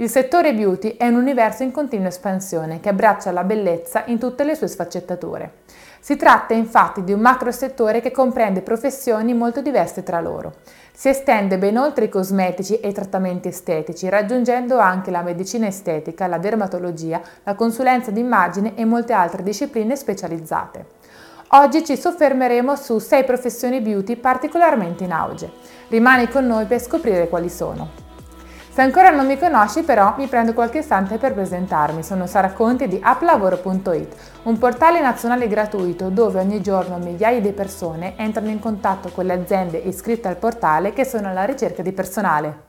Il settore beauty è un universo in continua espansione che abbraccia la bellezza in tutte le sue sfaccettature. Si tratta infatti di un macro settore che comprende professioni molto diverse tra loro. Si estende ben oltre i cosmetici e i trattamenti estetici, raggiungendo anche la medicina estetica, la dermatologia, la consulenza d'immagine e molte altre discipline specializzate. Oggi ci soffermeremo su 6 professioni beauty particolarmente in auge. Rimani con noi per scoprire quali sono. Se ancora non mi conosci però mi prendo qualche istante per presentarmi. Sono Sara Conti di applavoro.it, un portale nazionale gratuito dove ogni giorno migliaia di persone entrano in contatto con le aziende iscritte al portale che sono alla ricerca di personale.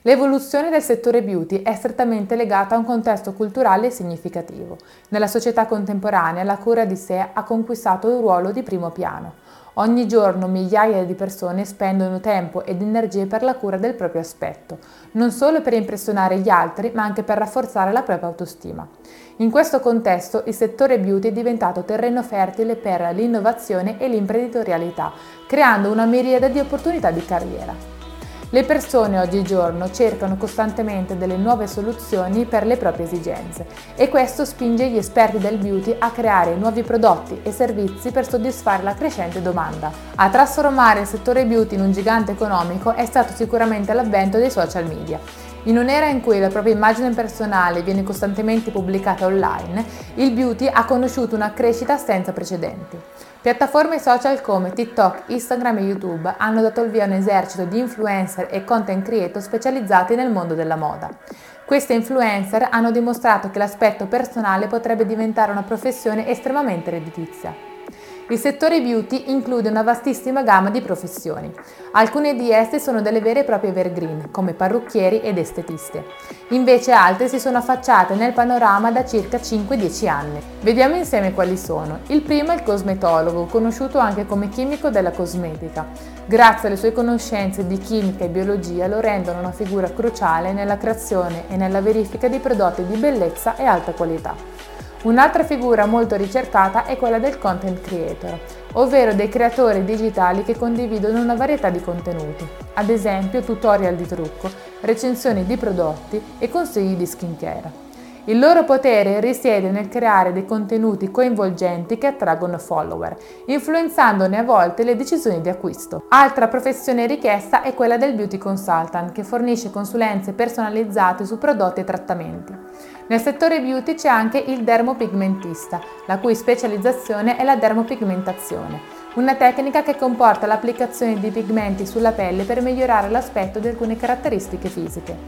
L'evoluzione del settore beauty è strettamente legata a un contesto culturale significativo. Nella società contemporanea la cura di sé ha conquistato un ruolo di primo piano. Ogni giorno migliaia di persone spendono tempo ed energie per la cura del proprio aspetto, non solo per impressionare gli altri, ma anche per rafforzare la propria autostima. In questo contesto il settore beauty è diventato terreno fertile per l'innovazione e l'imprenditorialità, creando una miriade di opportunità di carriera. Le persone oggigiorno cercano costantemente delle nuove soluzioni per le proprie esigenze e questo spinge gli esperti del beauty a creare nuovi prodotti e servizi per soddisfare la crescente domanda. A trasformare il settore beauty in un gigante economico è stato sicuramente l'avvento dei social media. In un'era in cui la propria immagine personale viene costantemente pubblicata online, il beauty ha conosciuto una crescita senza precedenti. Piattaforme social come TikTok, Instagram e YouTube hanno dato il via a un esercito di influencer e content creator specializzati nel mondo della moda. Queste influencer hanno dimostrato che l'aspetto personale potrebbe diventare una professione estremamente redditizia. Il settore beauty include una vastissima gamma di professioni. Alcune di esse sono delle vere e proprie evergreen, come parrucchieri ed estetiste. Invece altre si sono affacciate nel panorama da circa 5-10 anni. Vediamo insieme quali sono. Il primo è il cosmetologo, conosciuto anche come chimico della cosmetica. Grazie alle sue conoscenze di chimica e biologia lo rendono una figura cruciale nella creazione e nella verifica di prodotti di bellezza e alta qualità. Un'altra figura molto ricercata è quella del content creator, ovvero dei creatori digitali che condividono una varietà di contenuti, ad esempio tutorial di trucco, recensioni di prodotti e consigli di skincare. Il loro potere risiede nel creare dei contenuti coinvolgenti che attraggono follower, influenzandone a volte le decisioni di acquisto. Altra professione richiesta è quella del beauty consultant, che fornisce consulenze personalizzate su prodotti e trattamenti. Nel settore beauty c'è anche il dermopigmentista, la cui specializzazione è la dermopigmentazione, una tecnica che comporta l'applicazione di pigmenti sulla pelle per migliorare l'aspetto di alcune caratteristiche fisiche.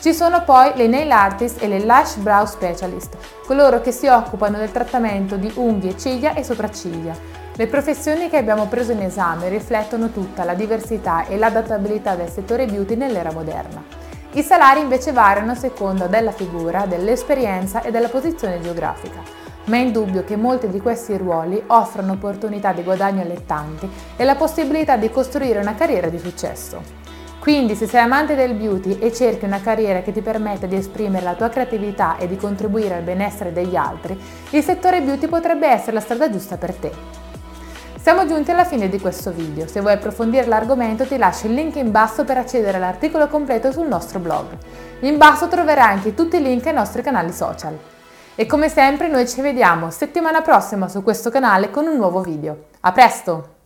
Ci sono poi le nail artist e le lash brow specialist, coloro che si occupano del trattamento di unghie, ciglia e sopracciglia. Le professioni che abbiamo preso in esame riflettono tutta la diversità e l'adattabilità del settore beauty nell'era moderna. I salari invece variano a seconda della figura, dell'esperienza e della posizione geografica, ma è indubbio che molti di questi ruoli offrono opportunità di guadagno allettanti e la possibilità di costruire una carriera di successo. Quindi se sei amante del beauty e cerchi una carriera che ti permetta di esprimere la tua creatività e di contribuire al benessere degli altri, il settore beauty potrebbe essere la strada giusta per te. Siamo giunti alla fine di questo video, se vuoi approfondire l'argomento ti lascio il link in basso per accedere all'articolo completo sul nostro blog. In basso troverai anche tutti i link ai nostri canali social. E come sempre noi ci vediamo settimana prossima su questo canale con un nuovo video. A presto!